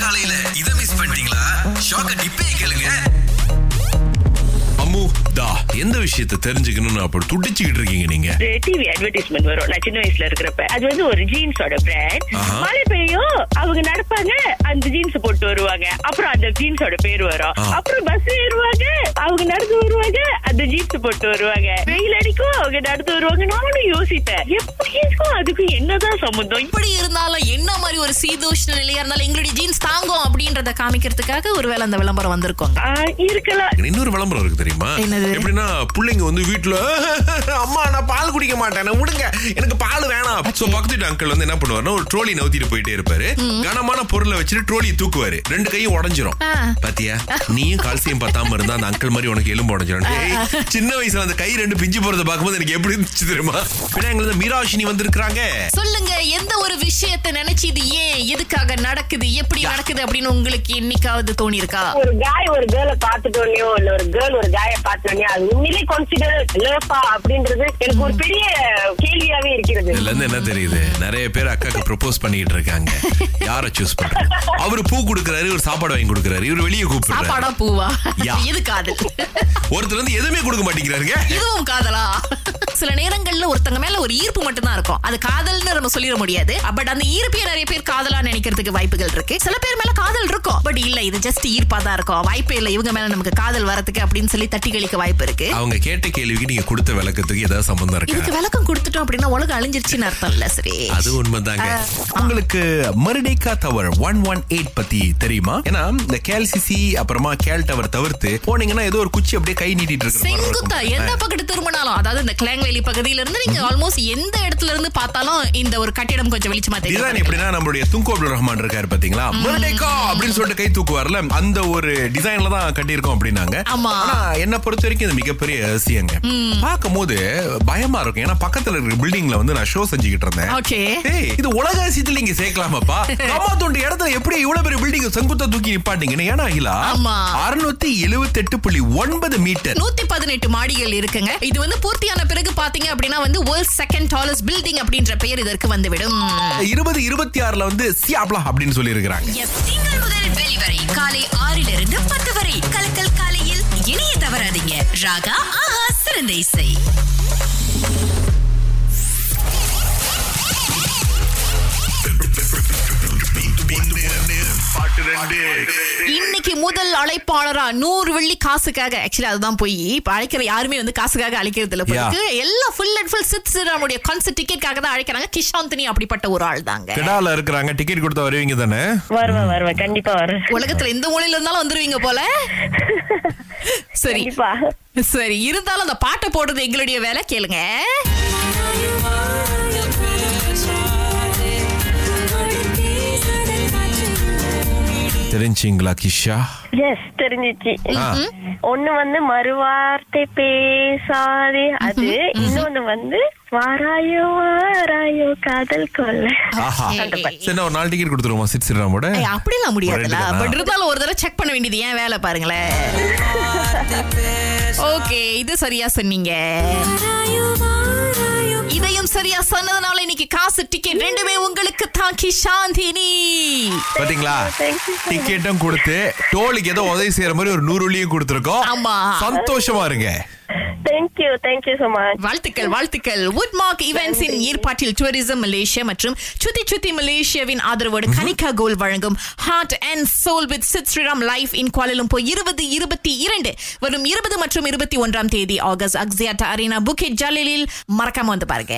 காலையில இதை மிஸ் பண்ணிட்டீங்களா? ஷாக்க இப்பயே கேளுங்க. அம்மு தா எந்த விஷயத்தை தெரிஞ்சுக்கணும்னு அப்படி துடிச்சுக்கிட்டு இருக்கீங்க நீங்க? டிவி அட்வர்டைஸ்மெண்ட் வரும். நான் சின்ன வயசுல இருக்கிறப்ப. அது வந்து ஒரு ஜீன்ஸோட பிராண்ட். மழை பெய்யும் அவங்க ஜீன்ஸ் வருவாங்க. அப்புறம் அந்த ஜீன்ஸோட பேர் வரும். அப்புறம் பஸ் ஏறுவாங்க. அவங்க நடந்து வருவாங்க. அந்த ஜீன்ஸ் போட்டு வருவாங்க. வெயில் அடிக்கும் அவங்க நடந்து வருவாங்க. நானும் யோசிப்பேன். எப்படி இருக்கும் அதுக்கும் என்னதான் சம்மந்தம்? இப்படி இருந்தாலும் என்ன மாதிரி ஒரு சீதோஷ்ண நிலையா இருந்தாலும் எங்களுடைய ஜீன்ஸ் தாங்கும் அப்படின்றத காமிக்கிறதுக்காக ஒருவேளை அந்த விளம்பரம் வந்திருக்கோங்க ஆ, இருக்கலாம். இன்னொரு விளம்பரம் இருக்கு தெரியுமா? என்னது? எப்படின்னா பிள்ளைங்க வந்து வீட்டுல அம்மா பால் குடிக்க மாட்டேன் விடுங்க. எனக்கு பால் வேணாம். சோ பக்கத்து வீட்டு அங்கிள் வந்து என்ன பண்ணுவாருன்னா ஒரு ட்ரோலி நவுத்திட்டு போயிட்டே இருப்பாரு. கனமான பொருளை வச்சுட்டு ட்ரோலியை தூக்குவாரு. ரெண்டு கையும் உடஞ்சிரும். பாத்தியா? நீயும் கால்சியம் பத்தாம இருந்தா அந்த அங்கிள் மாதிரி உனக்கு எலும்பு உடஞ்சிரும். சின்ன வயசுல அந்த கை ரெண்டு பிஞ்சு போறத பார்க்கும்போது எனக்கு எப்படி இருந்துச்சு தெரியுமா? பின்ன எங்களுக்கு மீராஷினி வந்திருக்காங்க சொல்லுங்க எந்த ஒரு விஷயத்தை நினைச்சு இது ஏன் எதுக்காக நடக்குது எப்படி நடக்குது அப்படின்னு உங்களுக்கு என்னைக்காவது தோணி இருக்கா ஒரு காய் ஒரு கேர்ள பாத்துட்டோன்னயோ இல்ல ஒரு கேர்ள் ஒரு காய பாத்துட்டோன்னே அது உண்மையிலே கான்சிடர் லேப்பா அப்படின்றது எனக்கு ஒரு பெரிய கேள்வியாவே இருக்கிறது. இதுல இருந்து என்ன தெரியுது? நிறைய பேர் அக்காக்கு ப்ரொபோஸ் பண்ணிட்டு இருக்காங்க. யார சூஸ் பண்றாங்க அவரு பூ கொடுக்கறாரு இவர் சாப்பாடு வாங்கி கொடுக்கறாரு இவர் வெளியே கூப்பிடுறாரு. சாப்பாடா பூவா. இது காதல். ஒருத்தர் வந்து எதுவுமே கொடுக்க மாட்டேங்கிறாருங்க. இதுவும் காதலா? சில நேரங்கள்ல ஒருத்தங்க மேல ஒரு ஈர்ப்பு மட்டும் தான் இருக்கும். அது காதல்னு நம்ம சொல்லிட முடியாது. பட் அந்த ஈர்ப்பைய நிறைய பேர் காதலா நினைக்கிறதுக்கு வாய்ப்புகள் இருக்கு. சில பேர் மேல காதல் இருக்கும். பட் இல்ல இது ஜஸ்ட் ஈர்ப்பா தான் இருக்கும். வாய்ப்பே இல்ல இவங்க மேல நமக்கு காதல் வரதுக்கு அப்படின்னு சொல்லி தட்டி கழிக்க வாய்ப்பு இருக்கு. அவங்க கேட்ட கேள்விக்கு நீங்க கொடுத்த விளக்கத்துக்கு ஏதாவது சம்பந்தம் இதுக்கு இருக்கா விளக்கம் கொடுத்துட்டோம் அப்படின்னா உலகம் அழிஞ்சிருச்சுன்னு அர்த்தம் இல்ல சரி. அது உண்மைதாங்க. உங்களுக்கு Merdeka tower one one eight பத்தி தெரியுமா? ஏன்னா இந்த கேல்சிசி அப்புறமா கேல் டவர் தவிர்த்து போனீங்கன்னா ஏதோ ஒரு குச்சி அப்படியே கை நீட்டிட்டு இருக்கிற மாதிரி செங்குத்தா. எந்த பக்கத்து திரும்பினாலும் அதாவது இந்த கிளாங்வேலி பகுதியில இருந்து நீங்க ஆல்மோஸ்ட் எந்த இடத்துல இருந்து பார்த்தாலும் இந்த ஒரு கட்டிடம் கொஞ்சம் வெளிச்சமா தெரியும். எப்படின்னா நம்மளுடைய துங்கோ அப்துல் ரஹ்மான் இருக்காரு பாத்தீங்களா? மருடேக்கா அப்படின்னு சொல்லிட்டு கை தூக்குவார்ல அந்த ஒரு டிசைன்ல தான் கட்டியிருக்கோம் அப்படின்னாங்க. ஆமா. ஆனா என்ன பொறுத்த வரைக்கும் இது மிகப்பெரிய ரகசியங்க. பார்க்கும்போது பயமா இருக்கும். ஏன்னா பக்கத்துல இருக்கிற பில்டிங்ல வந்து நான் ஷோ செஞ்சுக்கிட்டு இருந்தேன். ஏய், இது உலக அதிசயத்துல நீங்க சேர்க்கலாமாப்பா? அம்மா தொண்டு இடத்துல எப்படி இவ்வளவு பெரிய பில்டிங் செங்குத்தா தூக்கி நிப்பாட்டீங்கன்னு ஏன்னா அகிலா. அறுநூத்தி எழுபத்தி எட்டு புள்ளி ஒன்பது மீட்டர் நூத்தி பதினெட்டு மாடிகள் இருக்குங்க. இது வந்து பூர்த்தியான பிறகு பாத்தீங்க அப்படின்னா வந்து வேர்ல்ட் செகண்ட் டாலஸ்ட் பில்டிங் அப்படின்ற பெயர் இதற்கு வந்துவிடும். இருபது இருபத்தி ஆறுல வந்து சியாப்லா அப்படின்னு சொல்லி இருக்கிறாங்க திங்கள் முதல் வெளிவரை காலை ஆறிலிருந்து பத்து வரை. கலக்கல் காலையில் இணைய தவறாதீங்க. ராகா ஆஹா சிறந்த இசை. இன்னைக்கு முதல் அழைப்பாளரா நூறு வெள்ளி காசுக்காக. ஆக்சுவலி அதுதான் போய். இப்ப அழைக்கிற யாருமே வந்து காசுக்காக அழைக்கிறது இல்ல. போயிருக்கு எல்லாம் ஃபுல் அண்ட் ஃபுல் சித் சிராமுடைய கான்சர்ட் டிக்கெட்காக தான் அழைக்கிறாங்க. கிஷாந்தினி அப்படிப்பட்ட ஒரு ஆள் தாங்க. கெடால இருக்கிறாங்க. டிக்கெட் கொடுத்தா வருவீங்க தானே? வருவேன் வருவேன். கண்டிப்பா வருவேன். உலகத்துல எந்த மூலையில இருந்தாலும் வந்துருவீங்க போல. சரி. சரி இருந்தாலும் அந்த பாட்டை போடுறது எங்களுடைய வேலை. கேளுங்க. தெரிஞ்சிங்களா கிஷா? எஸ் தெரிஞ்சிச்சு. ஒண்ணு வந்து மறுவார்த்தை பேசாதே. அது இன்னொன்னு வந்து வாராயோ வாராயோ காதல் கொல்ல ஆஹா. சரி. ஒரு நாலு டிக்கெட் கொடுத்துருவோமா சிட் ஏய், அப்படிலாம் முடியாதுல்ல? பட் இருந்தாலும் ஒரு தடவை செக் பண்ண வேண்டியது ஏன் வேலை பாருங்களேன். ஓகே இது சரியா சொன்னீங்க. இதையும் சரியா சொன்னதுனால இன்னைக்கு காசு டிக்கெட் ரெண்டுமே உங்களுக்கு தாக்கி சாந்தினி. பாத்தீங்களா? டிக்கெட்டும் கொடுத்து டோலுக்கு ஏதோ உதவி செய்யற மாதிரி ஒரு நூறு வெள்ளியும் கொடுத்துருக்கோம். ஆமா. சந்தோஷமா இருங்க. தேங்க்யூ தேங்க்யூ so மச் வாழ்த்துக்கள் வாழ்த்துக்கள். வுட்மார்க் ஈவென்ட்ஸின் ஏற்பாட்டில் டூரிசம் மலேசியா மற்றும் சுத்தி சுத்தி மலேசியாவின் ஆதரவோடு கனிகா கோல் வழங்கும் heart and soul with Sid Sriram life in Kuala Lumpur இருபது இருபத்தி இரண்டு வரும் இருபது மற்றும் இருபத்தி ஒன்றாம் தேதி ஆகஸ்ட் அக்ஸியாட்டா அரேனா புக்கெட் ஜாலிலில் மறக்காம வந்து பாருங்க.